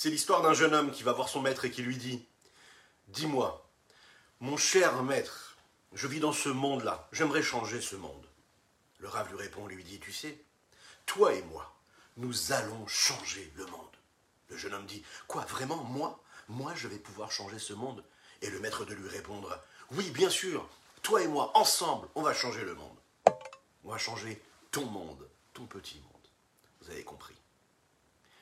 C'est l'histoire d'un jeune homme qui va voir son maître et qui lui dit Dis-moi, mon cher maître, je vis dans ce monde-là, j'aimerais changer ce monde. Le rave lui répond, lui dit Tu sais, toi et moi, nous allons changer le monde. Le jeune homme dit Quoi, vraiment, moi? Moi, je vais pouvoir changer ce monde? Et le maître de lui répondre Oui, bien sûr, toi et moi, ensemble, on va changer le monde. On va changer ton monde, ton petit monde. Vous avez compris.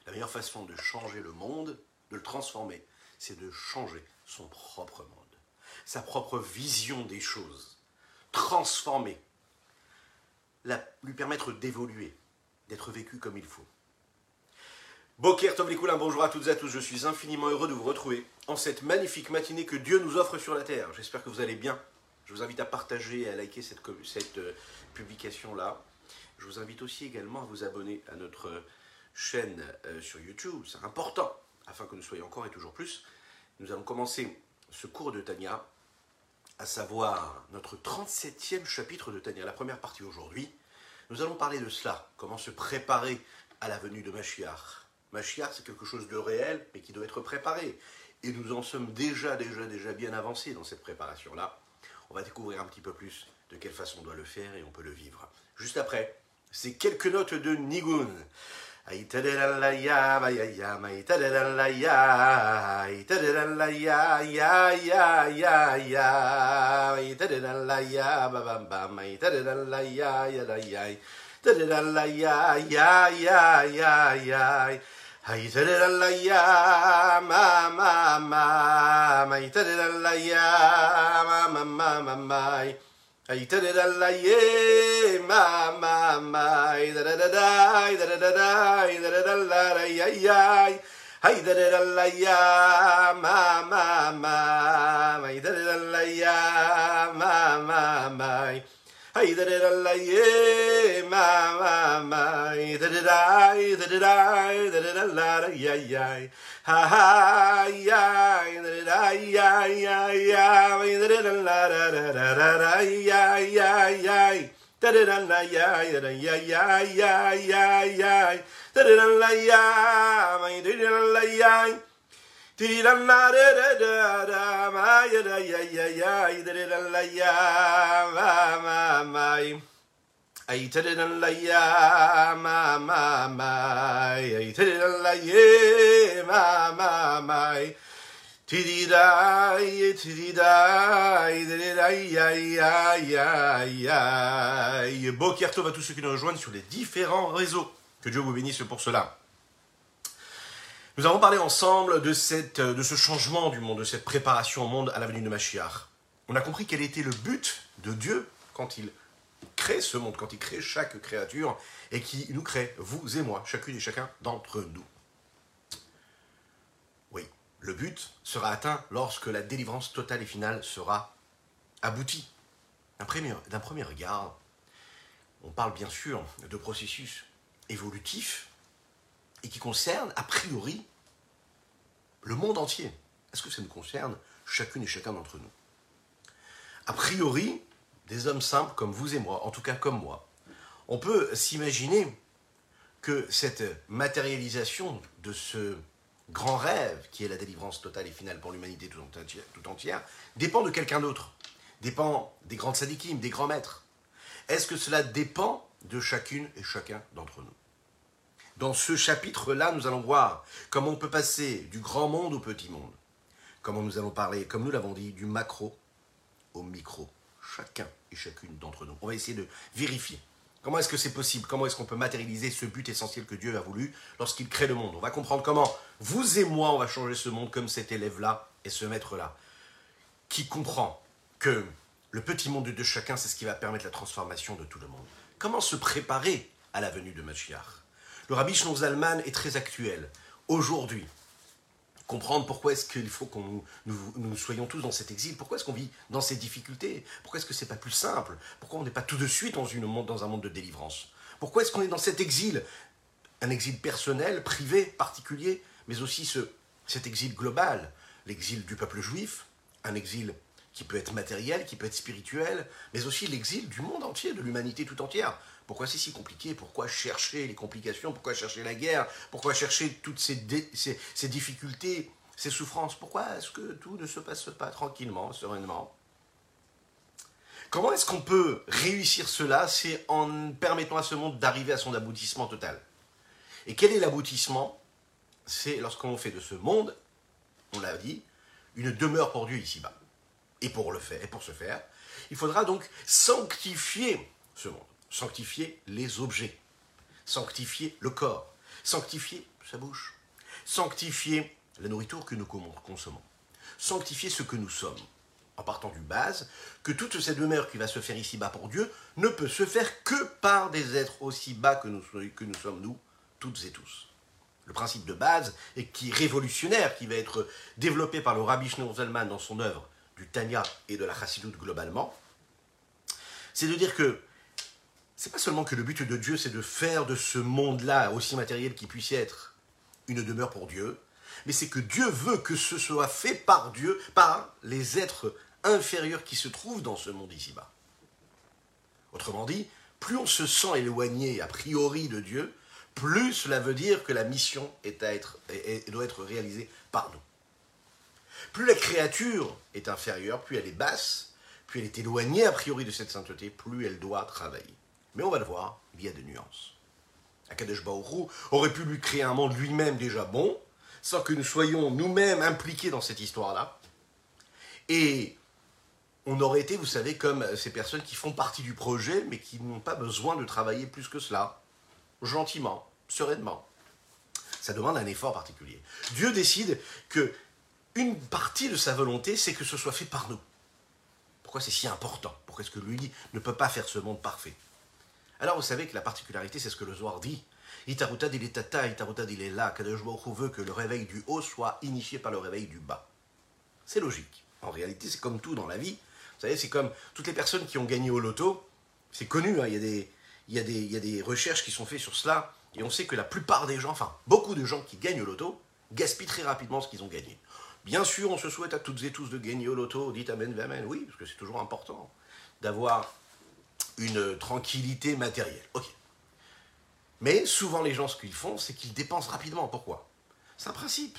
La meilleure façon de changer le monde, de le transformer, c'est de changer son propre monde, sa propre vision des choses, transformer, lui permettre d'évoluer, d'être vécu comme il faut. Boker Tov bonjour à toutes et à tous, je suis infiniment heureux de vous retrouver en cette magnifique matinée que Dieu nous offre sur la terre. J'espère que vous allez bien. Je vous invite à partager et à liker cette, cette euh, publication-là. Je vous invite aussi également à vous abonner à notre chaîne euh, sur YouTube. C'est important afin que nous soyons encore et toujours plus. Nous allons commencer ce cours de Tania, à savoir notre 37e chapitre de Tania, la première partie aujourd'hui. Nous allons parler de cela, comment se préparer à la venue de Machiach. Machiach, c'est quelque chose de réel, mais qui doit être préparé. Et nous en sommes déjà, déjà, déjà bien avancés dans cette préparation-là. On va découvrir un petit peu plus de quelle façon on doit le faire et on peut le vivre. Juste après, c'est quelques notes de Nigun. Aitadera la ya, ya ya, aitadera la ya, aitadera la ya, ya ya ya ya, aitadera la ya, ba ba ba, aitadera la ya, ya la ya, aitadera la ya, ya ya ya ya. Aitadera la ya, ma ma ma, aitadera la ya, ma ma ma ma ma. Hay la ye ma ma ma da da da da da da da da da da la la ya ya Hay la ya ma ma ma ma da la ya ma ma ma Hey, da da da ma ma ma. Da da da, da da da, da da da, la da ya ya. Ha ha ya, da da da, ya ya ya. da da da, da da da, ya ya ya. Da da da la ya ya ya ya ya ya da da da la ya ma da da da la ya Hey da da la ya ma ma ma da la ya ma ma ma da ma ma ma ya, ya, ya, ya. Beau Tov à tous ceux qui nous rejoignent sur les différents réseaux. Que Dieu vous bénisse pour cela. Nous avons parlé ensemble de, cette, de ce changement du monde, de cette préparation au monde à la venue de Machiar. On a compris quel était le but de Dieu quand il crée ce monde, quand il crée chaque créature et qui nous crée, vous et moi, chacune et chacun d'entre nous. Oui, le but sera atteint lorsque la délivrance totale et finale sera aboutie. D'un premier, premier regard, on parle bien sûr de processus évolutifs et qui concerne, a priori, le monde entier. Est-ce que ça nous concerne chacune et chacun d'entre nous? A priori, des hommes simples comme vous et moi, en tout cas comme moi, on peut s'imaginer que cette matérialisation de ce grand rêve qui est la délivrance totale et finale pour l'humanité tout entière, dépend de quelqu'un d'autre, dépend des grandes sadikim, des grands maîtres. Est-ce que cela dépend de chacune et chacun d'entre nous? Dans ce chapitre-là, nous allons voir comment on peut passer du grand monde au petit monde. Comment nous allons parler, comme nous l'avons dit, du macro au micro. Chacun et chacune d'entre nous. On va essayer de vérifier. Comment est-ce que c'est possible? Comment est-ce qu'on peut matérialiser ce but essentiel que Dieu a voulu lorsqu'il crée le monde? On va comprendre comment vous et moi, on va changer ce monde comme cet élève-là et ce maître-là, qui comprend que le petit monde de chacun, c'est ce qui va permettre la transformation de tout le monde. Comment se préparer à la venue de Machiach le rabbi Shlomo Zalman est très actuel. Aujourd'hui, comprendre pourquoi est-ce qu'il faut que nous, soyons tous dans cet exil, pourquoi est-ce qu'on vit dans ces difficultés, pourquoi est-ce que c'est pas plus simple, pourquoi on n'est pas tout de suite dans, un monde de délivrance, pourquoi est-ce qu'on est dans cet exil, un exil personnel, privé, particulier, mais aussi ce, cet exil global, l'exil du peuple juif, un exil qui peut être matériel, qui peut être spirituel, mais aussi l'exil du monde entier, de l'humanité tout entière. Pourquoi c'est si compliqué? Pourquoi chercher les complications? Pourquoi chercher la guerre? Pourquoi chercher toutes ces, difficultés, ces souffrances? Pourquoi est-ce que tout ne se passe pas tranquillement, sereinement? Comment est-ce qu'on peut réussir cela C'est en permettant à ce monde d'arriver à son aboutissement total? Et quel est l'aboutissement? C'est lorsqu'on fait de ce monde, on l'a dit, une demeure pour Dieu ici-bas. Et pour le faire, et pour ce faire, il faudra donc sanctifier ce monde, sanctifier les objets, sanctifier le corps, sanctifier sa bouche, sanctifier la nourriture que nous consommons, sanctifier ce que nous sommes, en partant du base, que toute cette demeure qui va se faire ici-bas pour Dieu ne peut se faire que par des êtres aussi bas que nous, sommes nous, toutes et tous. Le principe de base, et qui est révolutionnaire, qui va être développé par le Rabbi Zalman dans son œuvre du Tanya et de la Chassidut globalement, c'est de dire que c'est pas seulement que le but de Dieu, c'est de faire de ce monde-là, aussi matériel qu'il puisse être, une demeure pour Dieu, mais c'est que Dieu veut que ce soit fait par Dieu, par les êtres inférieurs qui se trouvent dans ce monde ici-bas. Autrement dit, plus on se sent éloigné a priori de Dieu, plus cela veut dire que la mission est à être, doit être réalisée par nous. Plus la créature est inférieure, plus elle est basse, plus elle est éloignée a priori de cette sainteté, plus elle doit travailler. Mais on va le voir, il y a des nuances. Akadosh Baoru aurait pu lui créer un monde lui-même déjà bon, sans que nous soyons nous-mêmes impliqués dans cette histoire-là. Et on aurait été, vous savez, comme ces personnes qui font partie du projet, mais qui n'ont pas besoin de travailler plus que cela, gentiment, sereinement. Ça demande un effort particulier. Dieu décide que une partie de sa volonté, c'est que ce soit fait par nous. Pourquoi c'est si important? Pourquoi est-ce que lui ne peut pas faire ce monde parfait? Alors vous savez que la particularité, c'est ce que le Zohar dit. Itaruta il est tata, Itaruta là. Kadosh veut que le réveil du haut soit initié par le réveil du bas. C'est logique. En réalité, c'est comme tout dans la vie. Vous savez, c'est comme toutes les personnes qui ont gagné au loto. C'est connu, hein, il, y a des, il, y a des, il y a des recherches qui sont faites sur cela. Et on sait que la plupart des gens, enfin beaucoup de gens qui gagnent au loto, gaspillent très rapidement ce qu'ils ont gagné. Bien sûr, on se souhaite à toutes et tous de gagner au loto, dites Amen, Amen, oui, parce que c'est toujours important d'avoir une tranquillité matérielle. Ok. Mais souvent, les gens, ce qu'ils font, c'est qu'ils dépensent rapidement. Pourquoi? C'est un principe.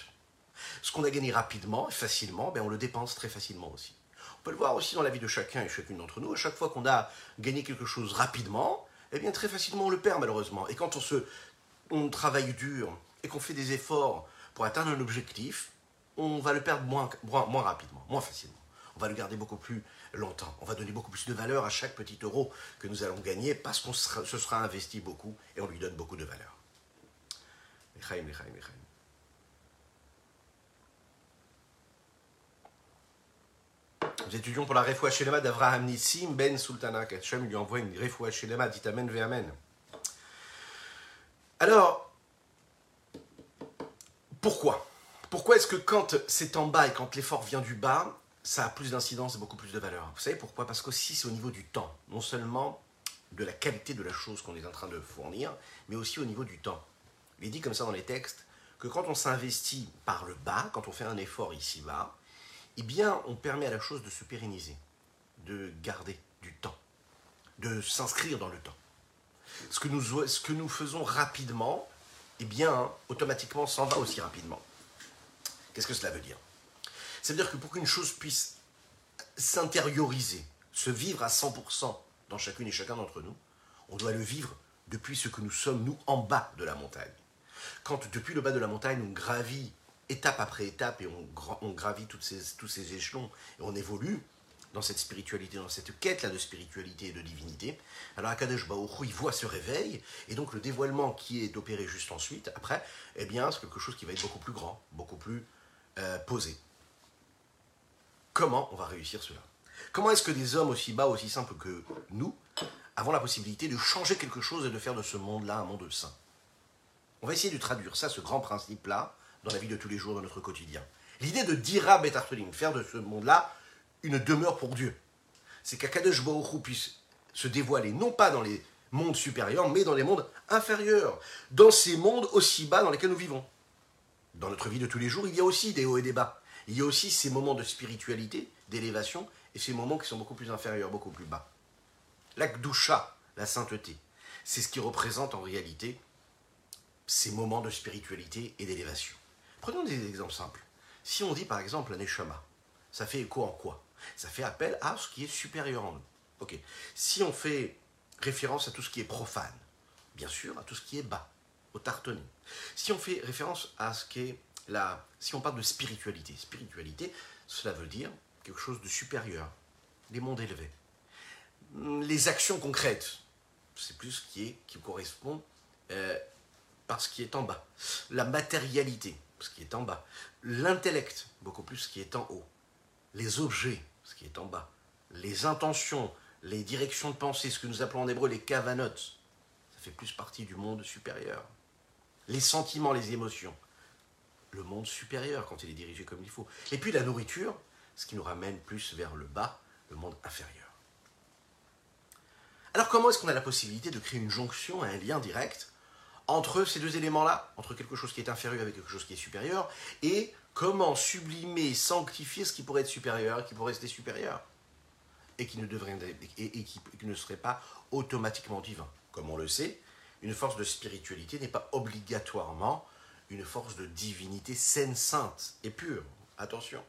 Ce qu'on a gagné rapidement et facilement, ben on le dépense très facilement aussi. On peut le voir aussi dans la vie de chacun et chacune d'entre nous. À chaque fois qu'on a gagné quelque chose rapidement, eh bien très facilement on le perd malheureusement. Et quand on, se, on travaille dur et qu'on fait des efforts pour atteindre un objectif, on va le perdre moins, moins, rapidement, moins facilement. On va le garder beaucoup plus longtemps. On va donner beaucoup plus de valeur à chaque petit euro que nous allons gagner parce qu'on se sera investi beaucoup et on lui donne beaucoup de valeur. Nous étudions pour la Refoua Shelema d'Avraham Nissim Ben Sultana. Hachem lui envoie une Refoua Shelema, dit Amen ve Amen. Alors, pourquoi? Pourquoi est-ce que quand c'est en bas et quand l'effort vient du bas, ça a plus d'incidence et beaucoup plus de valeur Vous savez pourquoi? Parce qu'aussi c'est au niveau du temps, non seulement de la qualité de la chose qu'on est en train de fournir, mais aussi au niveau du temps. Il est dit comme ça dans les textes que quand on s'investit par le bas, quand on fait un effort ici-bas, eh bien on permet à la chose de se pérenniser, de garder du temps, de s'inscrire dans le temps. Ce que nous, ce que nous faisons rapidement, eh bien automatiquement s'en va aussi rapidement. Qu'est-ce que cela veut dire? Ça veut dire que pour qu'une chose puisse s'intérioriser, se vivre à 100% dans chacune et chacun d'entre nous, on doit le vivre depuis ce que nous sommes, nous, en bas de la montagne. Quand depuis le bas de la montagne, on gravit étape après étape et on, gravit tous ces échelons et on évolue dans cette spiritualité, dans cette quête-là de spiritualité et de divinité, alors Akadosh Baruch il voit ce réveil, et donc le dévoilement qui est opéré juste ensuite, après, eh bien, c'est quelque chose qui va être beaucoup plus grand, beaucoup plus euh, posé. Comment on va réussir cela? Comment est-ce que des hommes aussi bas, aussi simples que nous, avons la possibilité de changer quelque chose et de faire de ce monde-là un monde saint? On va essayer de traduire ça, ce grand principe-là, dans la vie de tous les jours, dans notre quotidien. L'idée de dira betartolim, faire de ce monde-là une demeure pour Dieu, c'est qu'Akadosh Baruch puisse se dévoiler, non pas dans les mondes supérieurs, mais dans les mondes inférieurs, dans ces mondes aussi bas dans lesquels nous vivons dans notre vie de tous les jours, il y a aussi des hauts et des bas. Il y a aussi ces moments de spiritualité, d'élévation, et ces moments qui sont beaucoup plus inférieurs, beaucoup plus bas. La la sainteté, c'est ce qui représente en réalité ces moments de spiritualité et d'élévation. Prenons des exemples simples. Si on dit par exemple la Neshama, ça fait écho en quoi? Ça fait appel à ce qui est supérieur en nous. Ok. Si on fait référence à tout ce qui est profane, bien sûr, à tout ce qui est bas, au tartonné. Si on fait référence à ce qui est la. Si on parle de spiritualité, spiritualité, cela veut dire quelque chose de supérieur, les mondes élevés. Les actions concrètes, c'est plus ce qui, est, qui correspond euh, par ce qui est en bas. La matérialité, ce qui est en bas. L'intellect, beaucoup plus ce qui est en haut. Les objets, ce qui est en bas. Les intentions, les directions de pensée, ce que nous appelons en hébreu les kavanotes, ça fait plus partie du monde supérieur. Les sentiments, les émotions, le monde supérieur quand il est dirigé comme il faut. Et puis la nourriture, ce qui nous ramène plus vers le bas, le monde inférieur. Alors comment est-ce qu'on a la possibilité de créer une jonction, un lien direct entre ces deux éléments-là, entre quelque chose qui est inférieur avec quelque chose qui est supérieur, et comment sublimer, sanctifier ce qui pourrait être supérieur, qui pourrait rester supérieur, et qui ne, devrait, et, qui, ne serait pas automatiquement divin? Comme on le sait, une force de spiritualité n'est pas obligatoirement une force de divinité saine, sainte et pure. Attention.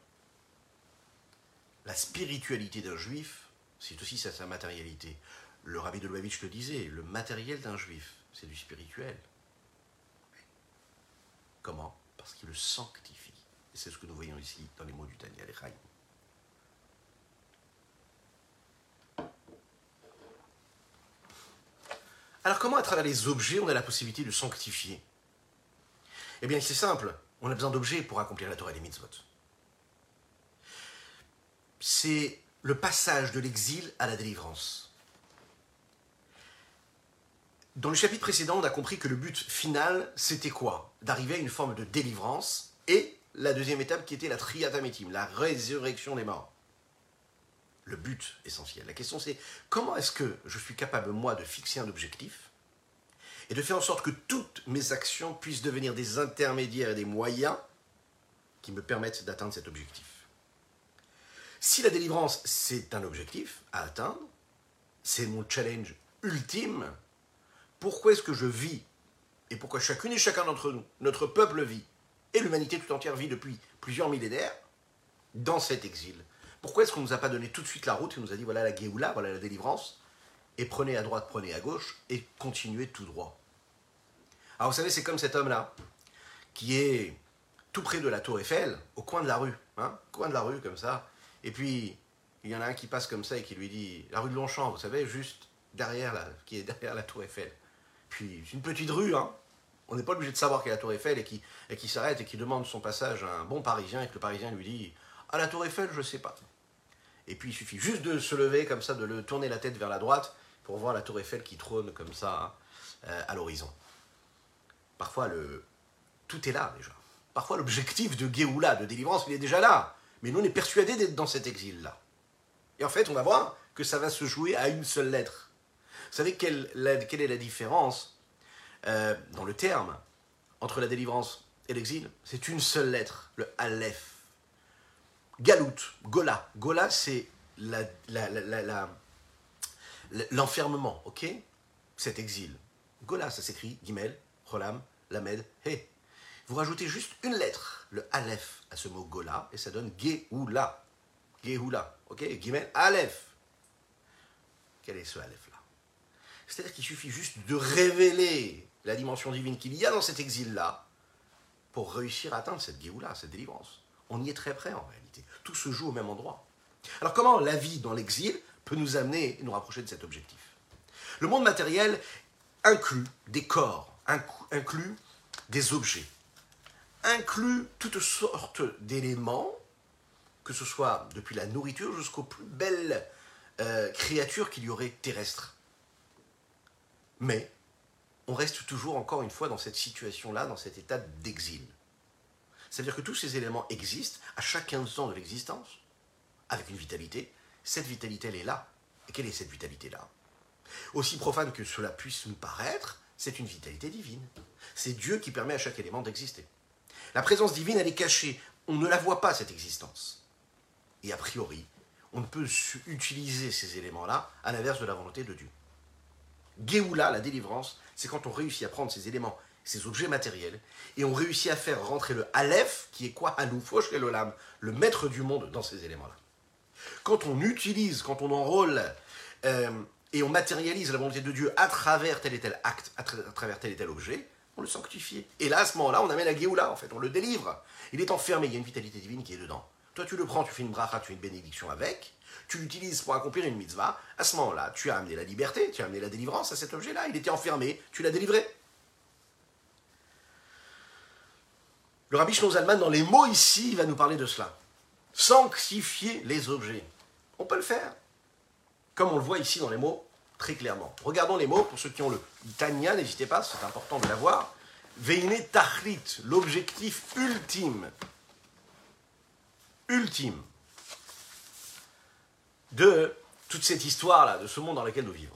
La spiritualité d'un juif, c'est aussi sa, matérialité. Le rabbi de Lubavitch le disait, le matériel d'un juif, c'est du spirituel. Comment? Parce qu'il le sanctifie. Et c'est ce que nous voyons ici dans les mots du Daniel Echaim. Alors comment à travers les objets on a la possibilité de sanctifier? Eh bien c'est simple, on a besoin d'objets pour accomplir la Torah et les mitzvot. C'est le passage de l'exil à la délivrance. Dans le chapitre précédent, on a compris que le but final, c'était quoi? D'arriver à une forme de délivrance et la deuxième étape qui était la triatamétime, la résurrection des morts. Le but essentiel. La question c'est comment est-ce que je suis capable, moi, de fixer un objectif et de faire en sorte que toutes mes actions puissent devenir des intermédiaires et des moyens qui me permettent d'atteindre cet objectif. Si la délivrance, c'est un objectif à atteindre, c'est mon challenge ultime, pourquoi est-ce que je vis et pourquoi chacune et chacun d'entre nous, notre peuple vit, et l'humanité tout entière vit depuis plusieurs millénaires, dans cet exil? Pourquoi est-ce qu'on ne nous a pas donné tout de suite la route et nous a dit voilà la Géoula, voilà la délivrance, et prenez à droite, prenez à gauche, et continuez tout droit Alors vous savez, c'est comme cet homme-là, qui est tout près de la tour Eiffel, au coin de la rue, hein, coin de la rue comme ça, et puis il y en a un qui passe comme ça et qui lui dit, la rue de Longchamp, vous savez, juste derrière la, qui est derrière la tour Eiffel. Puis c'est une petite rue, hein. On n'est pas obligé de savoir a la Tour Eiffel et qui, et qui s'arrête et qui demande son passage à un bon Parisien et que le Parisien lui dit À la Tour Eiffel, je ne sais pas. Et puis il suffit juste de se lever comme ça, de le tourner la tête vers la droite pour voir la Tour Eiffel qui trône comme ça euh, à l'horizon. Parfois, le... tout est là déjà. Parfois, l'objectif de Géoula, de délivrance, il est déjà là. Mais nous, on est persuadés d'être dans cet exil-là. Et en fait, on va voir que ça va se jouer à une seule lettre. Vous savez quelle, quelle est la différence euh, dans le terme entre la délivrance et l'exil? C'est une seule lettre, le Aleph. Galout, Gola. Gola, c'est l'enfermement, ok? Cet exil. Gola, ça s'écrit Gimel, Rolam, Lamed, He. Vous rajoutez juste une lettre, le Aleph, à ce mot Gola, et ça donne Geoula. Geoula, ok? Gimel, Aleph. Quel est ce Aleph c'est-à-dire qu'il suffit juste de révéler la dimension divine qu'il y a dans cet exil-là pour réussir à atteindre cette Géoula, cette délivrance. On y est très près en réalité. Tout se joue au même endroit. Alors comment la vie dans l'exil peut nous amener et nous rapprocher de cet objectif Le monde matériel inclut des corps, inclut des objets, inclut toutes sortes d'éléments, que ce soit depuis la nourriture jusqu'aux plus belles euh, créatures qu'il y aurait terrestres. Mais on reste toujours, encore une fois, dans cette situation-là, dans cet état d'exil. C'est-à-dire que tous ces éléments existent à chaque instant de l'existence, avec une vitalité. Cette vitalité, elle est là. Et quelle est cette vitalité-là? Aussi profane que cela puisse nous paraître, c'est une vitalité divine. C'est Dieu qui permet à chaque élément d'exister. La présence divine, elle est cachée. On ne la voit pas, cette existence. Et a priori, on ne peut utiliser ces éléments-là à l'inverse de la volonté de Dieu. Géoula, la délivrance, c'est quand on réussit à prendre ces éléments, ces objets matériels, et on réussit à faire rentrer le Aleph, qui est quoi? Hanoufosh et l'Olam, le maître du monde dans ces éléments-là. Quand on utilise, quand on enrôle euh, et on matérialise la volonté de Dieu à travers tel et tel acte, à, travers tel et tel objet, on le sanctifie. Et là, à ce moment-là, on amène la Géoula, en fait, on le délivre. Il est enfermé, il y a une vitalité divine qui est dedans. Toi, tu le prends, tu fais une bracha, tu fais une bénédiction avec, tu l'utilises pour accomplir une mitzvah. À ce moment-là, tu as amené la liberté, tu as amené la délivrance à cet objet-là. Il était enfermé, tu l'as délivré. Le rabbi Zalman, dans les mots ici, va nous parler de cela. Sanctifier les objets. On peut le faire. Comme on le voit ici dans les mots, très clairement. Regardons les mots, pour ceux qui ont le Tanya, n'hésitez pas, c'est important de l'avoir. Veine Tachlit, l'objectif ultime. Ultime. De toute cette histoire-là, de ce monde dans lequel nous vivons.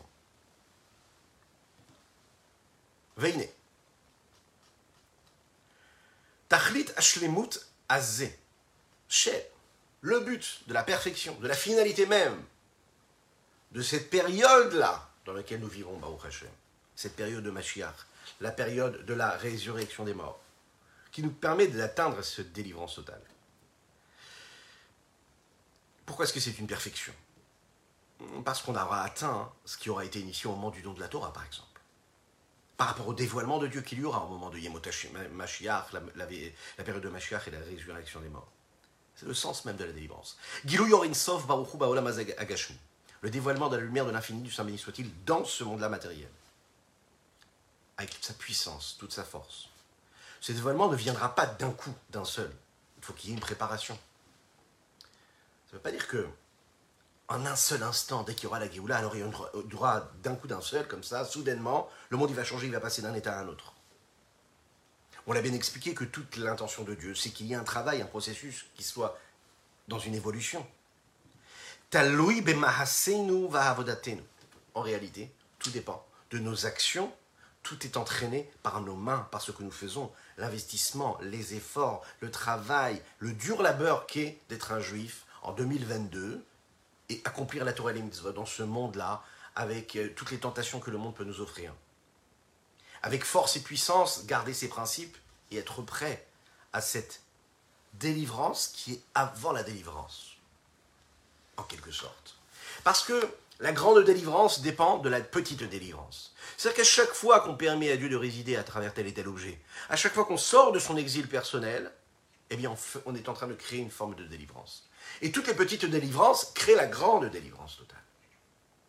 Veine. Tachlit Ashlemut Azé. Chez le but de la perfection, de la finalité même de cette période-là dans laquelle nous vivons, Baruch Hashem, cette période de Mashiach, la période de la résurrection des morts, qui nous permet d'atteindre cette délivrance totale. Pourquoi est-ce que c'est une perfection? Parce qu'on aura atteint ce qui aura été initié au moment du don de la Torah, par exemple par rapport au dévoilement de Dieu qu'il y aura au moment de Yemot Mashiach, la, la, période de Mashiach et la résurrection des morts. C'est le sens même de la délivrance. Le dévoilement de la lumière de l'infini du Saint béni soit-il dans ce monde-là matériel? Avec toute sa puissance, toute sa force. Ce dévoilement ne viendra pas d'un coup, d'un seul. Il faut qu'il y ait une préparation. Ça ne veut pas dire que en un seul instant, dès qu'il y aura la Géoula, alors il y aura d'un coup d'un seul, comme ça, soudainement, le monde va changer, il va passer d'un état à un autre. On l'a bien expliqué que toute l'intention de Dieu, c'est qu'il y ait un travail, un processus qui soit dans une évolution. En réalité, tout dépend de nos actions, tout est entraîné par nos mains, par ce que nous faisons, l'investissement, les efforts, le travail, le dur labeur qu'est d'être un juif en 2022, et accomplir la Torah et dans ce monde-là, avec euh, toutes les tentations que le monde peut nous offrir. Avec force et puissance, garder ses principes et être prêt à cette délivrance qui est avant la délivrance, en quelque sorte. Parce que la grande délivrance dépend de la petite délivrance. C'est-à-dire qu'à chaque fois qu'on permet à Dieu de résider à travers tel et tel objet, à chaque fois qu'on sort de son exil personnel, eh bien on est en train de créer une forme de délivrance. Et toutes les petites délivrances créent la grande délivrance totale.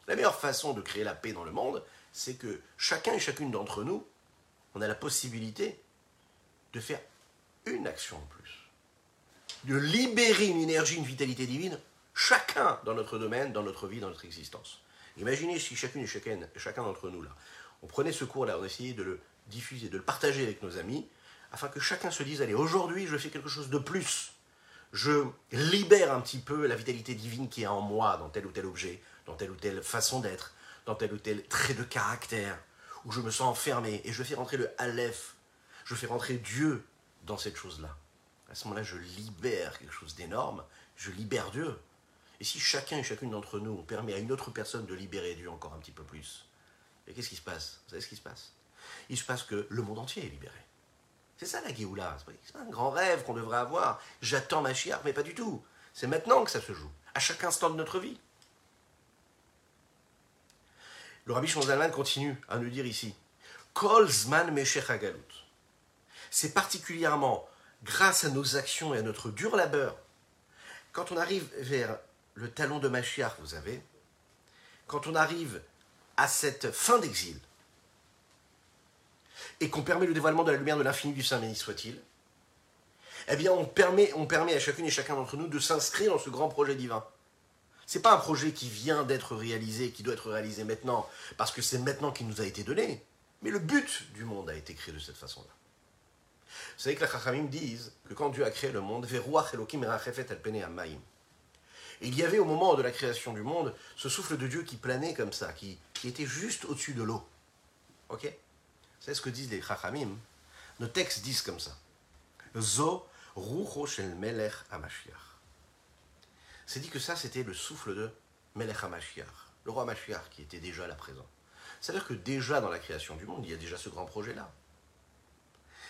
La meilleure façon de créer la paix dans le monde, c'est que chacun et chacune d'entre nous, on a la possibilité de faire une action en plus. De libérer une énergie, une vitalité divine, chacun dans notre domaine, dans notre vie, dans notre existence. Imaginez si chacune et chacun, chacun d'entre nous, là, on prenait ce cours-là, on essayait de le diffuser, de le partager avec nos amis, afin que chacun se dise, allez, aujourd'hui, je fais quelque chose de plus je libère un petit peu la vitalité divine qui est en moi dans tel ou tel objet, dans telle ou telle façon d'être, dans tel ou tel trait de caractère, où je me sens enfermé, et je fais rentrer le Aleph, je fais rentrer Dieu dans cette chose-là. À ce moment-là, je libère quelque chose d'énorme, je libère Dieu. Et si chacun et chacune d'entre nous, permet à une autre personne de libérer Dieu encore un petit peu plus, qu'est-ce qui se passe? Vous savez ce qui se passe? Il se passe que le monde entier est libéré. C'est ça la Géoula. C'est un grand rêve qu'on devrait avoir. J'attends ma chiare, mais pas du tout. C'est maintenant que ça se joue, à chaque instant de notre vie. Le rabbi Shonzalman continue à nous dire ici Kolzman. C'est particulièrement grâce à nos actions et à notre dur labeur, quand on arrive vers le talon de Machiar, vous avez, quand on arrive à cette fin d'exil, et qu'on permet le dévoilement de la lumière de l'infini du Saint béni soit-il, eh bien on permet à chacune et chacun d'entre nous de s'inscrire dans ce grand projet divin. Ce n'est pas un projet qui vient d'être réalisé, qui doit être réalisé maintenant, parce que c'est maintenant qu'il nous a été donné, mais le but du monde a été créé de cette façon-là. Vous savez que les Chachamim disent que quand Dieu a créé le monde, il y avait au moment de la création du monde ce souffle de Dieu qui planait comme ça, qui, qui était juste au-dessus de l'eau. Ok? C'est ce que disent les Chachamim? Nos textes disent comme ça. Zo rucho shel melech Amashiach. C'est dit que ça, c'était le souffle de Melech Amashiach, le roi Mashiach qui était déjà là présent. C'est-à-dire que déjà dans la création du monde, il y a déjà ce grand projet-là.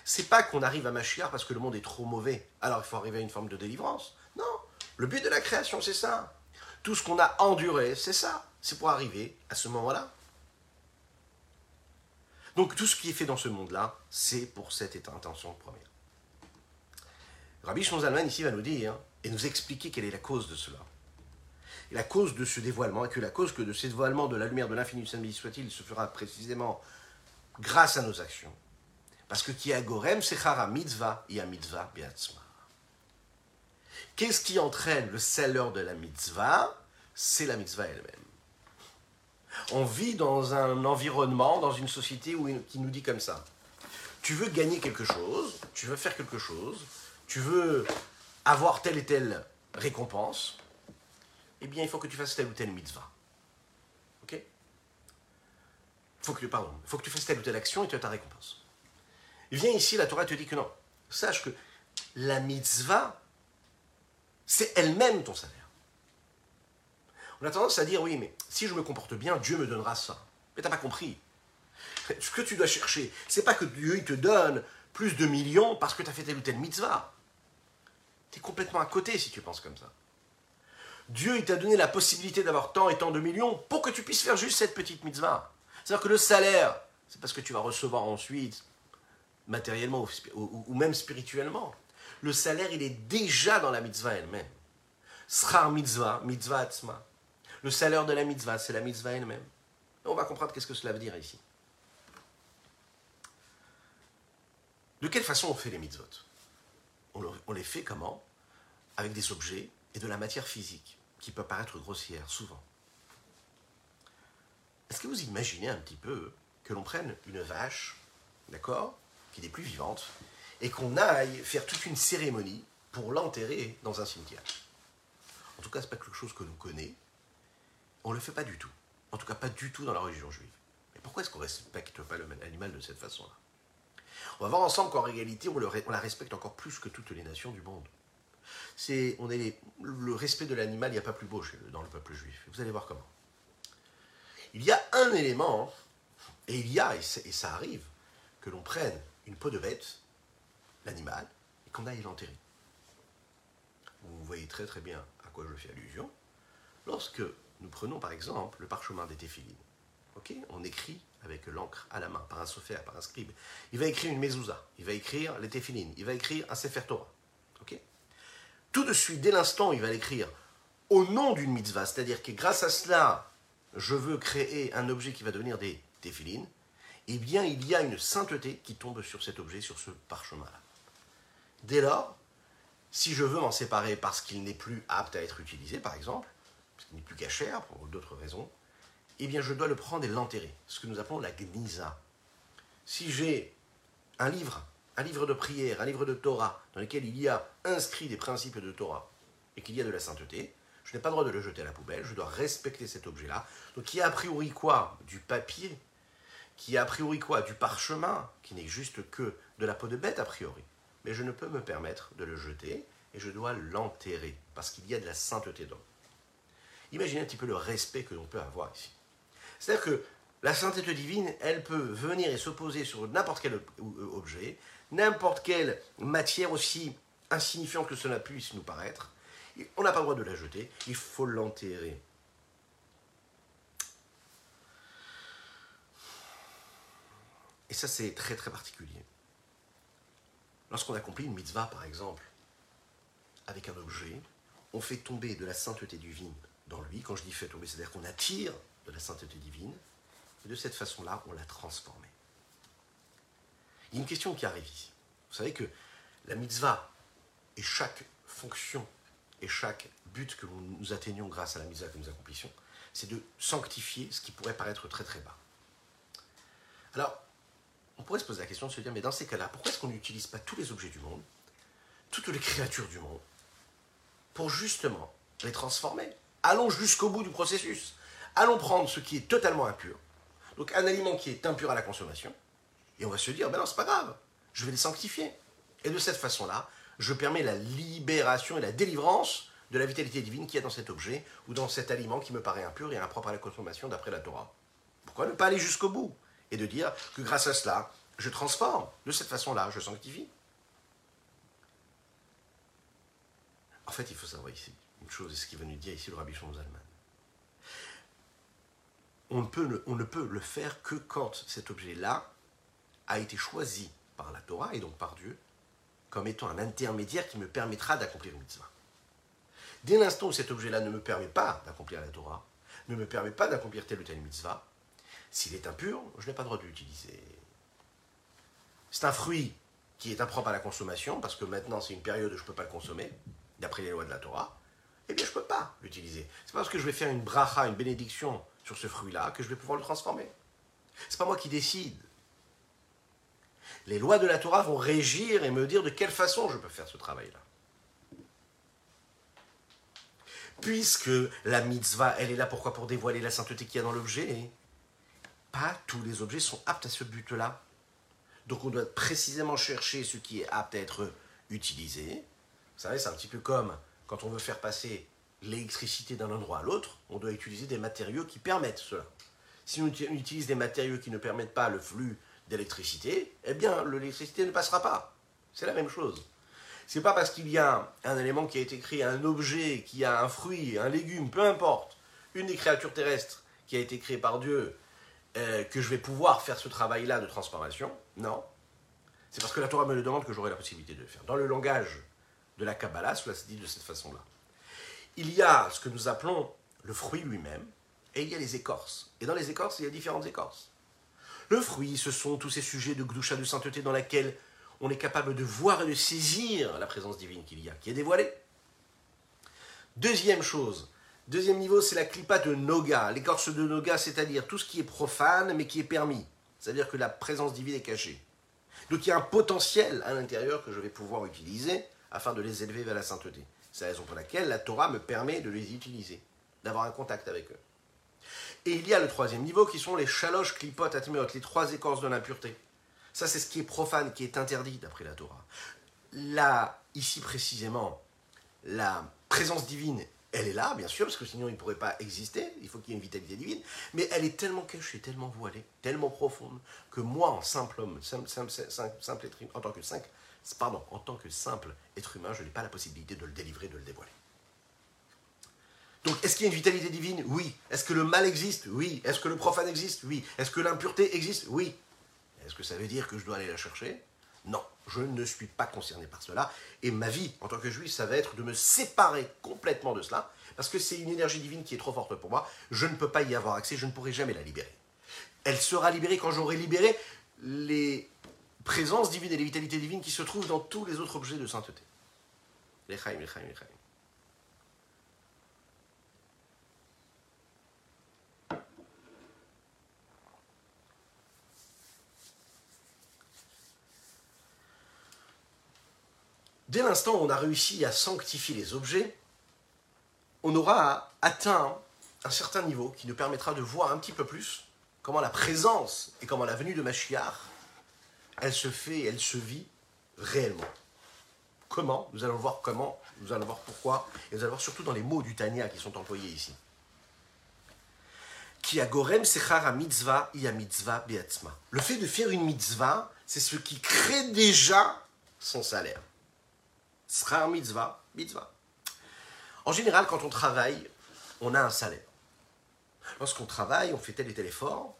C'est pas qu'on arrive à Machiar parce que le monde est trop mauvais, alors il faut arriver à une forme de délivrance. Non, le but de la création, c'est ça. Tout ce qu'on a enduré, c'est ça. C'est pour arriver à ce moment-là. Donc tout ce qui est fait dans ce monde-là, c'est pour cette intention première. Rabbi Shonzalman ici va nous dire et nous expliquer quelle est la cause de cela. Et la cause de ce dévoilement, et que la cause que de ce dévoilement de la lumière de l'infini, saint soit-il, se fera précisément grâce à nos actions. Parce que qui a gorem, c'est chara mitzvah, a mitzvah beatzma. Qu'est-ce qui entraîne le selleur de la mitzvah? C'est la mitzvah elle-même. On vit dans un environnement, dans une société où, qui nous dit comme ça. Tu veux gagner quelque chose, tu veux faire quelque chose, tu veux avoir telle et telle récompense, eh bien, il faut que tu fasses telle ou telle mitzvah. Ok? Faut que, Pardon, il faut que tu fasses telle ou telle action et tu as ta récompense. Viens ici, la Torah te dit que non. Sache que la mitzvah, c'est elle-même ton salaire. On a tendance à dire, oui, mais si je me comporte bien, Dieu me donnera ça. Mais tu n'as pas compris. Ce que tu dois chercher, c'est pas que Dieu il te donne plus de millions parce que tu as fait telle ou telle mitzvah. Tu es complètement à côté si tu penses comme ça. Dieu il t'a donné la possibilité d'avoir tant et tant de millions pour que tu puisses faire juste cette petite mitzvah. C'est-à-dire que le salaire, c'est parce que tu vas recevoir ensuite, matériellement ou, même spirituellement. Le salaire, il est déjà dans la mitzvah elle-même. Srar mitzvah, mitzvah atzma. Le salaire de la mitzvah, c'est la mitzvah elle-même. On va comprendre qu'est-ce que cela veut dire ici. De quelle façon on fait les mitzvot? On, les fait comment? Avec des objets et de la matière physique, qui peut paraître grossière souvent. Est-ce que vous imaginez un petit peu que l'on prenne une vache, d'accord, qui n'est plus vivante, et qu'on aille faire toute une cérémonie pour l'enterrer dans un cimetière? En tout cas, ce n'est pas quelque chose que l'on connaît, on ne le fait pas du tout. En tout cas, pas du tout dans la religion juive. Mais pourquoi est-ce qu'on ne respecte pas l'animal de cette façon-là? On va voir ensemble qu'en réalité, on, la respecte encore plus que toutes les nations du monde. C'est, on est le respect de l'animal, il n'y a pas plus beau dans le peuple juif. Vous allez voir comment. Il y a un élément, et il y a, et, ça arrive, que l'on prenne une peau de bête, l'animal, et qu'on aille l'enterrer. Vous voyez très très bien à quoi je fais allusion. Lorsque nous prenons par exemple le parchemin des téphilines. On écrit avec l'encre à la main, par un sophère, par un scribe. Il va écrire une mezouza, il va écrire les téphilines, il va écrire un sefer Torah. Tout de suite, dès l'instant, il va l'écrire au nom d'une mitzvah, c'est-à-dire que grâce à cela, je veux créer un objet qui va devenir des téphilines, eh bien, il y a une sainteté qui tombe sur cet objet, sur ce parchemin-là. Dès lors, si je veux m'en séparer parce qu'il n'est plus apte à être utilisé, par exemple, parce qu'il n'est plus cachère pour d'autres raisons, eh bien je dois le prendre et l'enterrer, ce que nous appelons la gnisa. Si j'ai un livre, un livre de prière, un livre de Torah, dans lequel il y a inscrit des principes de Torah, et qu'il y a de la sainteté, je n'ai pas le droit de le jeter à la poubelle, je dois respecter cet objet-là. Donc il y a a priori quoi Du papier, qui a a priori quoi Du parchemin, qui n'est juste que de la peau de bête a priori. Mais je ne peux me permettre de le jeter, et je dois l'enterrer, parce qu'il y a de la sainteté dedans. Imaginez un petit peu le respect que l'on peut avoir ici. C'est-à-dire que la sainteté divine, elle peut venir et s'opposer sur n'importe quel objet, n'importe quelle matière aussi insignifiante que cela puisse nous paraître. On n'a pas le droit de la jeter, il faut l'enterrer. Et ça, c'est très très particulier. Lorsqu'on accomplit une mitzvah, par exemple, avec un objet, on fait tomber de la sainteté divine dans lui. Quand je dis fait tomber, c'est-à-dire qu'on attire de la sainteté divine. Et de cette façon-là, on l'a transformé. Il y a une question qui arrive ici. Vous savez que la mitzvah et chaque fonction et chaque but que nous atteignons grâce à la mitzvah que nous accomplissions, c'est de sanctifier ce qui pourrait paraître très très bas. Alors, on pourrait se poser la question de se dire, mais dans ces cas-là, pourquoi est-ce qu'on n'utilise pas tous les objets du monde, toutes les créatures du monde, pour justement les transformer? Allons jusqu'au bout du processus. Allons prendre ce qui est totalement impur, donc un aliment qui est impur à la consommation, et on va se dire, ben non, c'est pas grave, je vais les sanctifier. Et de cette façon-là, je permets la libération et la délivrance de la vitalité divine qui est dans cet objet ou dans cet aliment qui me paraît impur et impropre à la consommation d'après la Torah. Pourquoi ne pas aller jusqu'au bout et de dire que grâce à cela, je transforme. De cette façon-là, je sanctifie. En fait, il faut savoir ici une chose, et ce qu'il va nous dire ici le Rabbi Zalman. On ne, peut, le faire que quand cet objet-là a été choisi par la Torah et donc par Dieu comme étant un intermédiaire qui me permettra d'accomplir une mitzvah. Dès l'instant où cet objet-là ne me permet pas d'accomplir la Torah, ne me permet pas d'accomplir telle ou telle mitzvah, s'il est impur, je n'ai pas le droit de l'utiliser. C'est un fruit qui est impropre à la consommation, parce que maintenant c'est une période où je ne peux pas le consommer, d'après les lois de la Torah, eh bien je ne peux pas l'utiliser. C'est parce que je vais faire une bracha, une bénédiction sur ce fruit-là que je vais pouvoir le transformer. C'est pas moi qui décide. Les lois de la Torah vont régir et me dire de quelle façon je peux faire ce travail-là. Puisque la mitzvah, elle est là pourquoi Pour dévoiler la sainteté qu'il y a dans l'objet? Pas tous les objets sont aptes à ce but-là. Donc on doit précisément chercher ce qui est apte à être utilisé. Vous savez, c'est un petit peu comme quand on veut faire passer l'électricité d'un endroit à l'autre, on doit utiliser des matériaux qui permettent cela. Si on utilise des matériaux qui ne permettent pas le flux d'électricité, eh bien l'électricité ne passera pas. C'est la même chose. C'est pas parce qu'il y a un élément qui a été créé, un objet, qui a un fruit, un légume, peu importe, une des créatures terrestres qui a été créée par Dieu, euh, que je vais pouvoir faire ce travail-là de transformation. Non. C'est parce que la Torah me le demande que j'aurai la possibilité de le faire. Dans le langage de la Kabbalah, cela se dit de cette façon-là. Il y a ce que nous appelons le fruit lui-même, et il y a les écorces. Et dans les écorces, il y a différentes écorces. Le fruit, ce sont tous ces sujets de gdoucha, de sainteté, dans lesquels on est capable de voir et de saisir la présence divine qu'il y a, qui est dévoilée. Deuxième chose, deuxième niveau, c'est la clipa de Noga, l'écorce de Noga, c'est-à-dire tout ce qui est profane mais qui est permis. C'est-à-dire que la présence divine est cachée. Donc il y a un potentiel à l'intérieur que je vais pouvoir utiliser afin de les élever vers la sainteté. C'est la raison pour laquelle la Torah me permet de les utiliser, d'avoir un contact avec eux. Et il y a le troisième niveau qui sont les chaloches, clipotes, atméot, les trois écorces de l'impureté. Ça, c'est ce qui est profane, qui est interdit d'après la Torah. Là, ici précisément, la présence divine, elle est là, bien sûr, parce que sinon il ne pourrait pas exister, il faut qu'il y ait une vitalité divine, mais elle est tellement cachée, tellement voilée, tellement profonde, que moi, en simple homme, en tant que simple être humain, je n'ai pas la possibilité de le délivrer, de le dévoiler. Donc, est-ce qu'il y a une vitalité divine? Oui. Est-ce que le mal existe? Oui. Est-ce que le profane existe? Oui. Est-ce que l'impureté existe? Oui. Est-ce que ça veut dire que je dois aller la chercher? Non, je ne suis pas concerné par cela. Et ma vie, en tant que juif, ça va être de me séparer complètement de cela, parce que c'est une énergie divine qui est trop forte pour moi. Je ne peux pas y avoir accès, je ne pourrai jamais la libérer. Elle sera libérée quand j'aurai libéré les présences divines et les vitalités divines qui se trouvent dans tous les autres objets de sainteté. Dès l'instant où on a réussi à sanctifier les objets, on aura atteint un certain niveau qui nous permettra de voir un petit peu plus comment la présence et comment la venue de Machiar, elle se fait, elle se vit réellement. Comment Nous allons voir comment, nous allons voir pourquoi, et nous allons voir surtout dans les mots du Tanya qui sont employés ici. Ki agorem sechar mitzvah a mitzvah beatzma. Le fait de faire une mitzvah, c'est ce qui crée déjà son salaire. Srar mitzvah, mitzvah. En général, quand on travaille, on a un salaire. Lorsqu'on travaille, on fait tel et tel effort,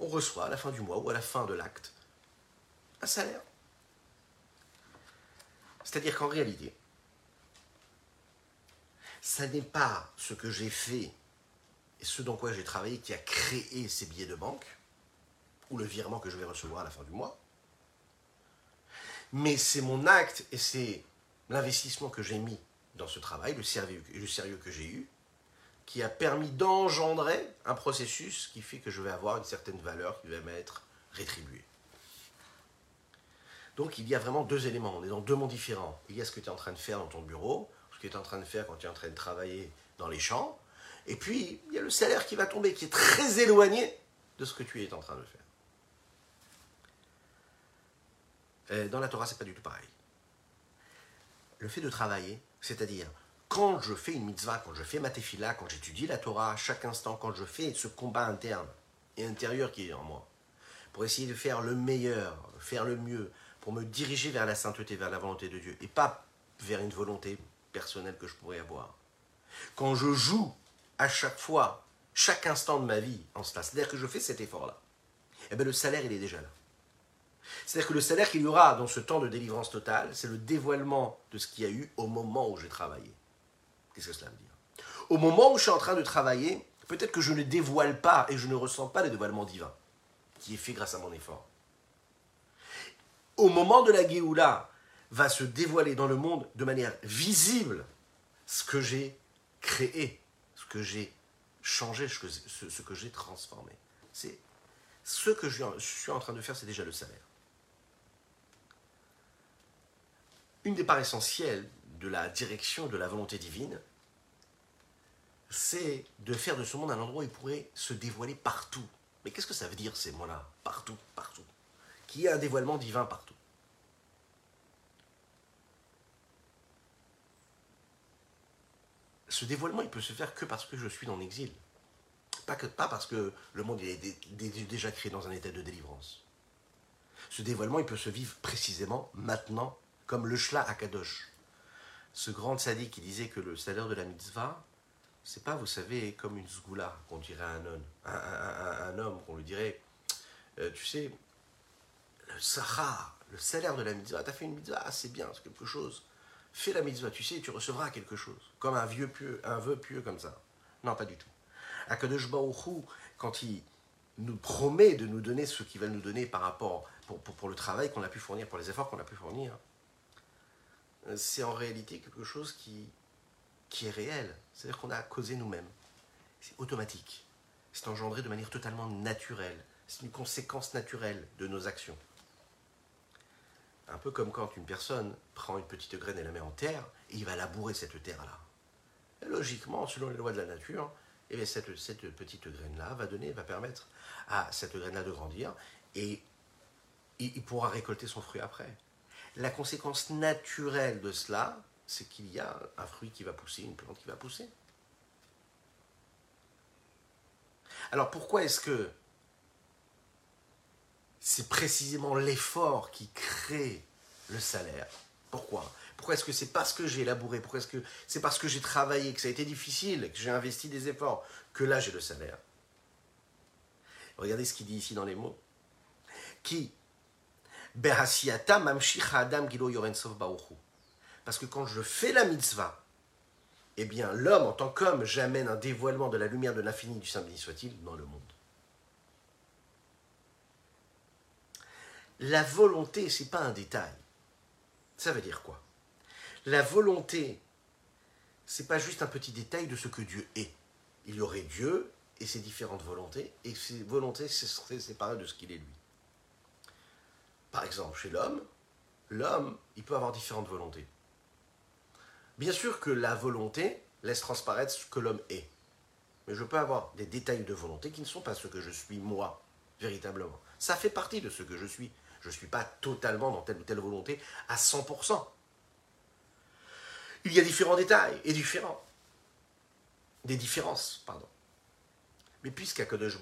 on reçoit à la fin du mois ou à la fin de l'acte un salaire. C'est-à-dire qu'en réalité, ça n'est pas ce que j'ai fait et ce dans quoi j'ai travaillé qui a créé ces billets de banque ou le virement que je vais recevoir à la fin du mois, mais c'est mon acte et c'est l'investissement que j'ai mis dans ce travail, le sérieux, le sérieux que j'ai eu, qui a permis d'engendrer un processus qui fait que je vais avoir une certaine valeur qui va m'être rétribuée. Donc il y a vraiment deux éléments, on est dans deux mondes différents. Il y a ce que tu es en train de faire dans ton bureau, ce que tu es en train de faire quand tu es en train de travailler dans les champs, et puis il y a le salaire qui va tomber, qui est très éloigné de ce que tu es en train de faire. dans la Torah, c'est pas du tout pareil le fait de travailler, c'est-à-dire quand je fais une mitzvah, quand je fais ma tefila, quand j'étudie la Torah à chaque instant, quand je fais ce combat interne et intérieur qui est en moi, pour essayer de faire le meilleur, faire le mieux, pour me diriger vers la sainteté, vers la volonté de Dieu, et pas vers une volonté personnelle que je pourrais avoir. Quand je joue à chaque fois, chaque instant de ma vie en cela, c'est-à-dire que je fais cet effort-là, eh bien le salaire, il est déjà là. C'est-à-dire que le salaire qu'il y aura dans ce temps de délivrance totale, c'est le dévoilement de ce qu'il y a eu au moment où j'ai travaillé. Qu'est-ce que cela veut dire? Au moment où je suis en train de travailler, peut-être que je ne dévoile pas et je ne ressens pas le dévoilement divin qui est fait grâce à mon effort. Au moment de la Géoula, va se dévoiler dans le monde de manière visible ce que j'ai créé, ce que j'ai changé, ce que j'ai transformé. Ce que je suis en train de faire, c'est déjà le salaire. Une des parts essentielles de la direction de la volonté divine, c'est de faire de ce monde un endroit où il pourrait se dévoiler partout. Mais qu'est-ce que ça veut dire ces mots-là Partout, partout. Qu'il y ait un dévoilement divin partout. Ce dévoilement, il peut se faire que parce que je suis en exil. Pas parce que le monde est déjà créé dans un état de délivrance. Ce dévoilement, il peut se vivre précisément maintenant, comme le Shla Akadosh. Ce grand sadique qui disait que le salaire de la mitzvah, c'est pas, vous savez, comme une zgoula qu'on dirait à un homme, un, homme qu'on lui dirait, euh, tu sais, le sahar, le salaire de la mitzvah, tu as fait une mitzvah, ah, c'est bien, c'est quelque chose. Fais la mitzvah, tu sais, tu recevras quelque chose, comme un vieux pieux, un vœu pieux comme ça. Non, pas du tout. Akadosh Baruch quand il nous promet de nous donner ce qu'il va nous donner par rapport pour, pour, le travail qu'on a pu fournir, pour les efforts qu'on a pu fournir, c'est en réalité quelque chose qui, est réel. C'est-à-dire qu'on a causé nous-mêmes. C'est automatique. C'est engendré de manière totalement naturelle. C'est une conséquence naturelle de nos actions. Un peu comme quand une personne prend une petite graine et la met en terre, et il va labourer cette terre-là. Logiquement, selon les lois de la nature, eh cette, cette petite graine-là va donner, va permettre à cette graine-là de grandir, et il pourra récolter son fruit après. La conséquence naturelle de cela, c'est qu'il y a un fruit qui va pousser, une plante qui va pousser. Alors pourquoi est-ce que c'est précisément l'effort qui crée le salaire? Pourquoi? Pourquoi est-ce que c'est parce que j'ai labouré Pourquoi est-ce que c'est parce que j'ai travaillé, que ça a été difficile, que j'ai investi des efforts, que là j'ai le salaire? Regardez ce qu'il dit ici dans les mots. Qui parce que quand je fais la mitzvah, eh bien, l'homme, en tant qu'homme, j'amène un dévoilement de la lumière de l'infini du Saint béni soit-il dans le monde. La volonté, c'est pas un détail. Ça veut dire quoi? La volonté, c'est pas juste un petit détail de ce que Dieu est. Il y aurait Dieu et ses différentes volontés, et ces volontés seraient séparées de ce qu'il est lui. Par exemple, chez l'homme, l'homme, il peut avoir différentes volontés. Bien sûr que la volonté laisse transparaître ce que l'homme est. Mais je peux avoir des détails de volonté qui ne sont pas ce que je suis moi, véritablement. Ça fait partie de ce que je suis. Je ne suis pas totalement dans telle ou telle volonté à 100%. Il y a différents détails et différents. Des différences, pardon. Mais puisqu'à Kodesh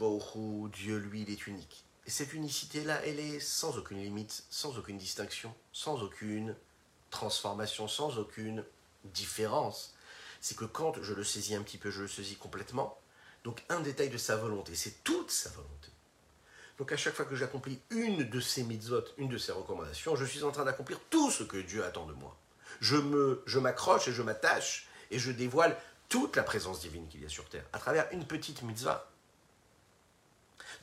Dieu, lui, il est unique. Et cette unicité-là, elle est sans aucune limite, sans aucune distinction, sans aucune transformation, sans aucune différence, c'est que quand je le saisis un petit peu, je le saisis complètement. Donc un détail de sa volonté, c'est toute sa volonté. Donc à chaque fois que j'accomplis une de ces mitzvot, une de ces recommandations, je suis en train d'accomplir tout ce que Dieu attend de moi. Je me, je m'accroche et je m'attache et je dévoile toute la présence divine qu'il y a sur terre à travers une petite mitzvah.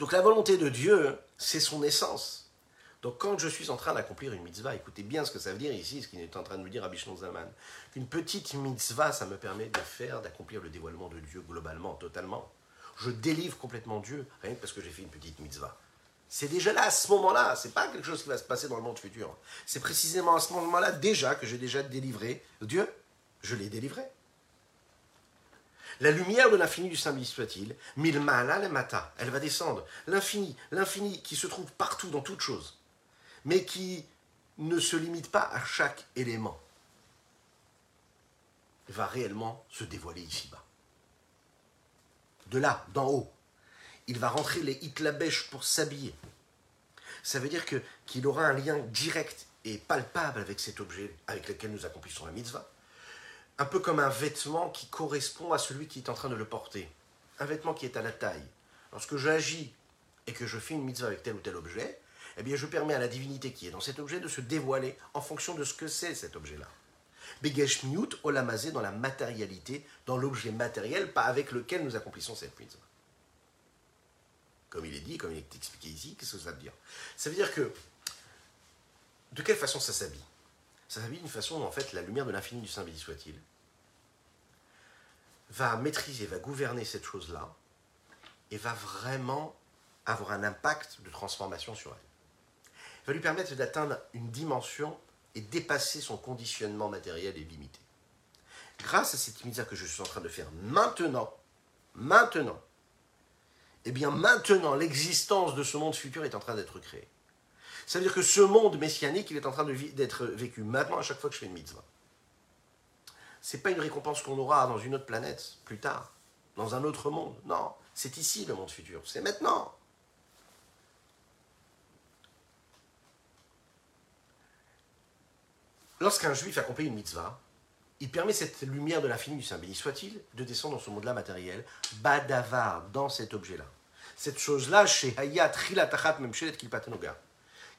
Donc la volonté de Dieu, c'est son essence. Donc quand je suis en train d'accomplir une mitzvah, écoutez bien ce que ça veut dire ici, ce qu'il est en train de me dire Rabbi Zaman. Qu'une petite mitzvah, ça me permet de faire, d'accomplir le dévoilement de Dieu globalement, totalement. Je délivre complètement Dieu, rien que parce que j'ai fait une petite mitzvah. C'est déjà là, à ce moment-là, c'est pas quelque chose qui va se passer dans le monde futur. C'est précisément à ce moment-là déjà que j'ai déjà délivré Dieu. Je l'ai délivré. La lumière de l'infini du Saint soit-il, mille le mata, elle va descendre. L'infini, l'infini qui se trouve partout dans toute chose mais qui ne se limite pas à chaque élément, va réellement se dévoiler ici-bas. De là, d'en haut, il va rentrer les hitlabèches pour s'habiller. Ça veut dire qu'il aura un lien direct et palpable avec cet objet avec lequel nous accomplissons la mitzvah. Un peu comme un vêtement qui correspond à celui qui est en train de le porter. Un vêtement qui est à la taille. Lorsque j'agis et que je fais une mitzvah avec tel ou tel objet, eh bien je permets à la divinité qui est dans cet objet de se dévoiler en fonction de ce que c'est cet objet-là. Begeshmiut olamazé dans la matérialité, dans l'objet matériel, pas avec lequel nous accomplissons cette mitzvah. Comme il est dit, comme il est expliqué ici, qu'est-ce que ça veut dire? Ça veut dire que, de quelle façon ça s'habille? Ça s'habille d'une façon où, en fait, la lumière de l'infini du Saint béni soit-il, va maîtriser, va gouverner cette chose-là, et va vraiment avoir un impact de transformation sur elle. Il va lui permettre d'atteindre une dimension et dépasser son conditionnement matériel et limité. Grâce à cette mitzvah que je suis en train de faire maintenant, maintenant, eh bien maintenant l'existence de ce monde futur est en train d'être créée. Ça veut dire que ce monde messianique, il est en train d'être vécu maintenant à chaque fois que je fais une mitzvah. Ce n'est pas une récompense qu'on aura dans une autre planète plus tard, dans un autre monde. Non, c'est ici le monde futur, c'est maintenant. Lorsqu'un juif accomplit une mitzvah, il permet cette lumière de l'infini du Saint béni soit-il de descendre dans ce monde-là matériel, badavar, dans cet objet-là. Cette chose-là, chez Hayat Chilatachat Memshelet Kilpatenoga,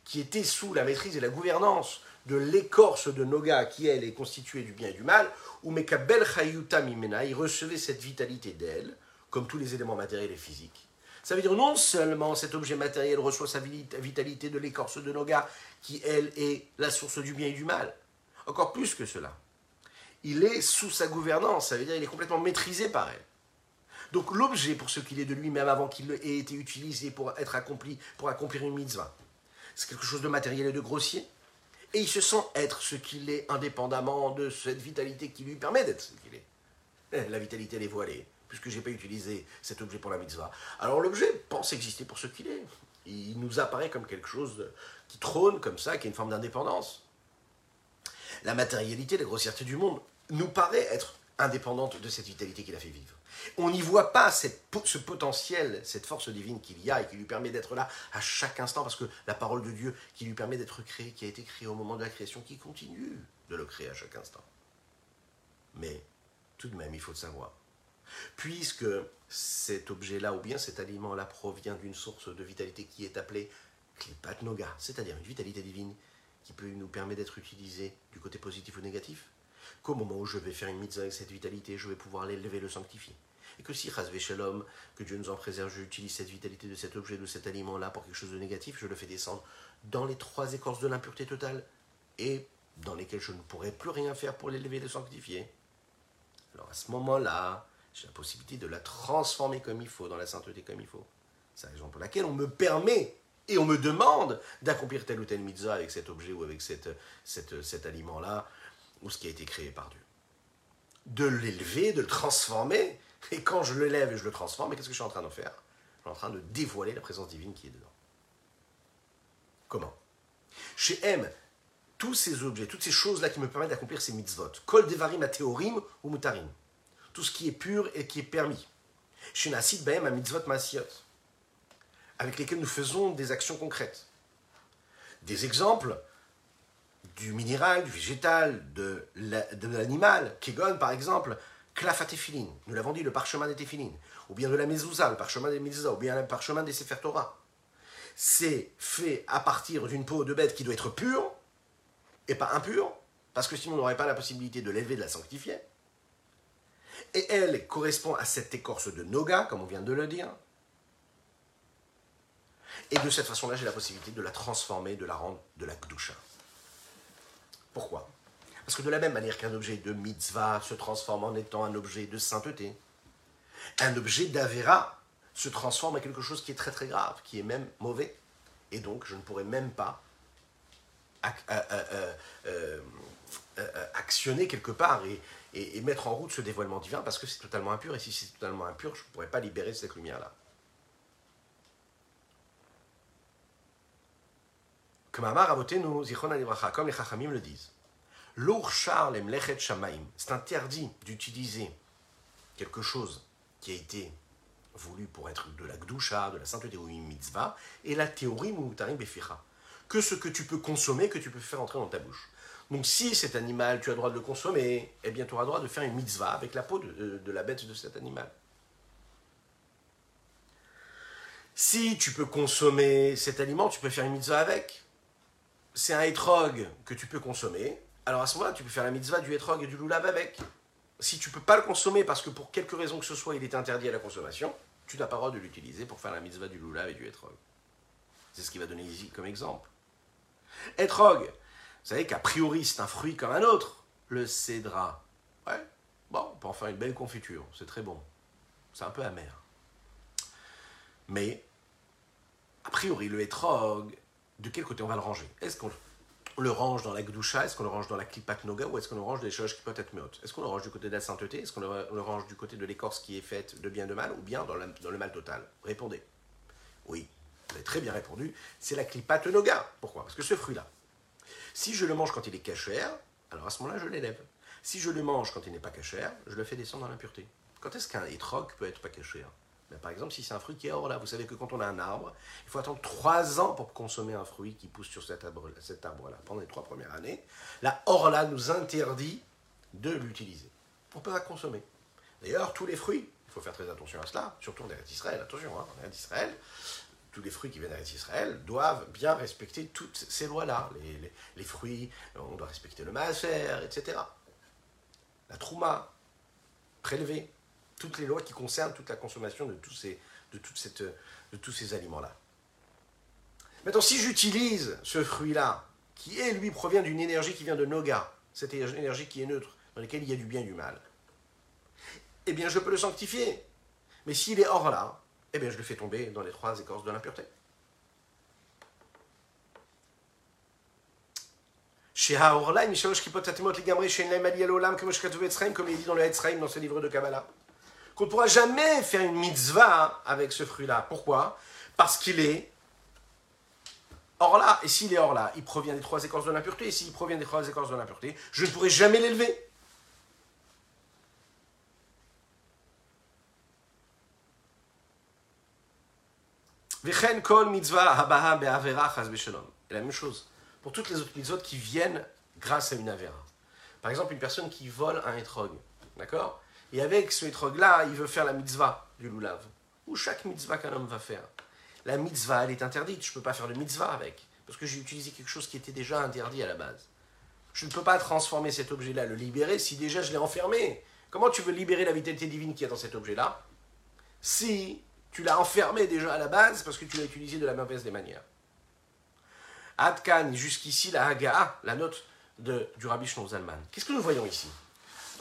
qui était sous la maîtrise et la gouvernance de l'écorce de Noga, qui elle est constituée du bien et du mal, ou Mekabel Chayuta Mimena, il recevait cette vitalité d'elle, comme tous les éléments matériels et physiques. Ça veut dire non seulement cet objet matériel reçoit sa vitalité de l'écorce de Noga, qui elle est la source du bien et du mal, encore plus que cela. Il est sous sa gouvernance, ça veut dire qu'il est complètement maîtrisé par elle. Donc l'objet, pour ce qu'il est de lui-même avant qu'il ait été utilisé pour être accompli, pour accomplir une mitzvah, c'est quelque chose de matériel et de grossier. Et il se sent être ce qu'il est indépendamment de cette vitalité qui lui permet d'être ce qu'il est. Eh, la vitalité, elle est voilée, puisque je n'ai pas utilisé cet objet pour la mitzvah. Alors l'objet pense exister pour ce qu'il est. Il nous apparaît comme quelque chose qui trône comme ça, qui a une forme d'indépendance la matérialité, la grossièreté du monde nous paraît être indépendante de cette vitalité qu'il a fait vivre. On n'y voit pas ce potentiel, cette force divine qu'il y a et qui lui permet d'être là à chaque instant, parce que la parole de Dieu qui lui permet d'être créé, qui a été créé au moment de la création, qui continue de le créer à chaque instant. Mais tout de même, il faut le savoir. Puisque cet objet-là, ou bien cet aliment-là, provient d'une source de vitalité qui est appelée Klipat Noga, c'est-à-dire une vitalité divine qui peut nous permettre d'être utilisé du côté positif ou négatif, qu'au moment où je vais faire une mitzvah avec cette vitalité, je vais pouvoir l'élever, le sanctifier. Et que si, Shalom, que Dieu nous en préserve, j'utilise cette vitalité de cet objet, de cet aliment-là pour quelque chose de négatif, je le fais descendre dans les trois écorces de l'impureté totale et dans lesquelles je ne pourrai plus rien faire pour l'élever et le sanctifier. Alors à ce moment-là, j'ai la possibilité de la transformer comme il faut, dans la sainteté comme il faut. C'est la raison pour laquelle on me permet et on me demande d'accomplir telle ou telle mitzvah avec cet objet ou avec cette, cet aliment-là, ou ce qui a été créé par Dieu. De l'élever, de le transformer, et quand je l'élève et je le transforme, qu'est-ce que je suis en train de faire? Je suis en train de dévoiler la présence divine qui est dedans. Comment? Chez M, tous ces objets, toutes ces choses-là qui me permettent d'accomplir ces mitzvot, kol devarim théorim ou mutarim, tout ce qui est pur et qui est permis. Chez Nasid Bahem a mitzvot masiot avec lesquels nous faisons des actions concrètes. Des exemples du minéral, du végétal, de l'animal, Kegon par exemple, Klafatefilin, nous l'avons dit, le parchemin des Téphilines, ou bien de la Mezouza, le parchemin des Mezouza, ou bien le parchemin des Sefer Torah. C'est fait à partir d'une peau de bête qui doit être pure, et pas impure, parce que sinon on n'aurait pas la possibilité de l'élever, de la sanctifier. Et elle correspond à cette écorce de Noga, comme on vient de le dire, et de cette façon-là, j'ai la possibilité de la transformer, de la rendre de la Kdusha. Pourquoi? Parce que de la même manière qu'un objet de mitzvah se transforme en étant un objet de sainteté, un objet d'Avera se transforme en quelque chose qui est très très grave, qui est même mauvais. Et donc, je ne pourrais même pas euh, euh, euh, actionner quelque part et, et, mettre en route ce dévoilement divin parce que c'est totalement impur. Et si c'est totalement impur, je ne pourrais pas libérer cette lumière-là. Comme les Chachamim le disent. C'est interdit d'utiliser quelque chose qui a été voulu pour être de la gdusha, de la sainteté ou une mitzvah, et la théorie mutarim beficha. Que ce que tu peux consommer, que tu peux faire entrer dans ta bouche. Donc si cet animal, tu as le droit de le consommer, eh bien tu auras le droit de faire une mitzvah avec la peau de, la bête de cet animal. Si tu peux consommer cet aliment, tu peux faire une mitzvah avec. C'est un etrog que tu peux consommer. Alors à ce moment-là, tu peux faire la mitzvah du etrog et du lulav avec. Si tu peux pas le consommer parce que pour quelque raison que ce soit, il est interdit à la consommation, tu n'as pas droit de l'utiliser pour faire la mitzvah du lulav et du etrog. C'est ce qu'il va donner ici comme exemple. Etrog, vous savez qu'a priori, c'est un fruit comme un autre, le cédra. Ouais, bon, on peut en faire une belle confiture, c'est très bon. C'est un peu amer. Mais, a priori, le hétrog, de quel côté on va le ranger? Est-ce qu'on le range dans la gdoucha Est-ce qu'on le range dans la klipat noga Ou est-ce qu'on le range des choses qui peuvent être meutes Est-ce qu'on le range du côté de la sainteté? Est-ce qu'on le range du côté de l'écorce qui est faite de bien de mal? Ou bien dans, dans le mal total? Répondez. Oui, vous avez très bien répondu. C'est la klipat noga. Pourquoi? Parce que ce fruit-là, si je le mange quand il est cachère, alors à ce moment-là, je l'élève. Si je le mange quand il n'est pas cachère, je le fais descendre dans l'impureté. Quand est-ce qu'un étrog peut être pas cachère? Ben, Par exemple, si c'est un fruit qui est hors là, vous savez que quand on a un arbre, il faut attendre trois ans pour consommer un fruit qui pousse sur cet arbre-là pendant les trois premières années. La hors-là nous interdit de l'utiliser. On peut la consommer. D'ailleurs, tous les fruits, il faut faire très attention à cela, surtout en Israël, attention, hein, en Israël, tous les fruits qui viennent d'Israël doivent bien respecter toutes ces lois-là. Les, fruits, on doit respecter le maaser, etc. La trouma, prélever, toutes les lois qui concernent toute la consommation de tous ces, de toute cette, de tous ces aliments-là. Maintenant, si j'utilise ce fruit-là, qui est, lui, provient d'une énergie qui vient de Noga, cette énergie qui est neutre, dans laquelle il y a du bien et du mal, eh bien, je peux le sanctifier. Mais s'il est hors là, eh bien je le fais tomber dans les trois écorces de l'impureté. comme il dit dans le dans ce livre de Kabbalah, qu'on ne pourra jamais faire une mitzvah avec ce fruit-là. Pourquoi? Parce qu'il est hors là. Et s'il est hors là, il provient des trois écorces de l'impureté. Et s'il provient des trois écorces de l'impureté, je ne pourrai jamais l'élever. Et la même chose pour toutes les autres mitzvot qui viennent grâce à une avera. Par exemple, une personne qui vole un etrog, d'accord? Et avec ce etrog-là, il veut faire la mitzvah du lulav. Ou chaque mitzvah qu'un homme va faire. La mitzvah, elle est interdite. Je ne peux pas faire de mitzvah avec. Parce que j'ai utilisé quelque chose qui était déjà interdit à la base. Je ne peux pas transformer cet objet-là, le libérer, si déjà je l'ai enfermé. Comment tu veux libérer la vitalité divine qui est dans cet objet-là Si tu l'as enfermé déjà à la base parce que tu l'as utilisé de la mauvaise des manières? Adkan, jusqu'ici, la Hagaa, la note de, du Rabbi Zalman. Qu'est-ce que nous voyons ici?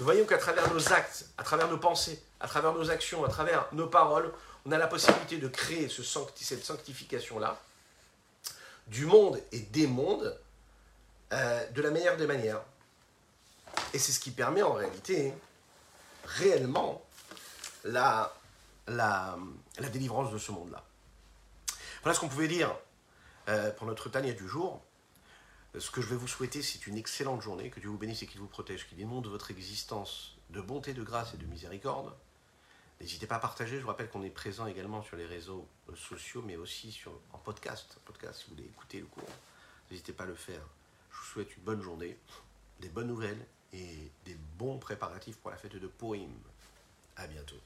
Nous voyons qu'à travers nos actes, à travers nos pensées, à travers nos actions, à travers nos paroles, on a la possibilité de créer ce cette sanctification-là du monde et des mondes euh, de la meilleure des manières. Et c'est ce qui permet en réalité réellement la la, délivrance de ce monde-là. Voilà ce qu'on pouvait dire euh, pour notre tania du jour. Ce que je vais vous souhaiter, c'est une excellente journée, que Dieu vous bénisse et qu'il vous protège, qu'il inonde votre existence de bonté, de grâce et de miséricorde. N'hésitez pas à partager, je vous rappelle qu'on est présent également sur les réseaux euh, sociaux, mais aussi en podcast. podcast, si vous voulez écouter le cours, n'hésitez pas à le faire. Je vous souhaite une bonne journée, des bonnes nouvelles et des bons préparatifs pour la fête de Purim. À bientôt.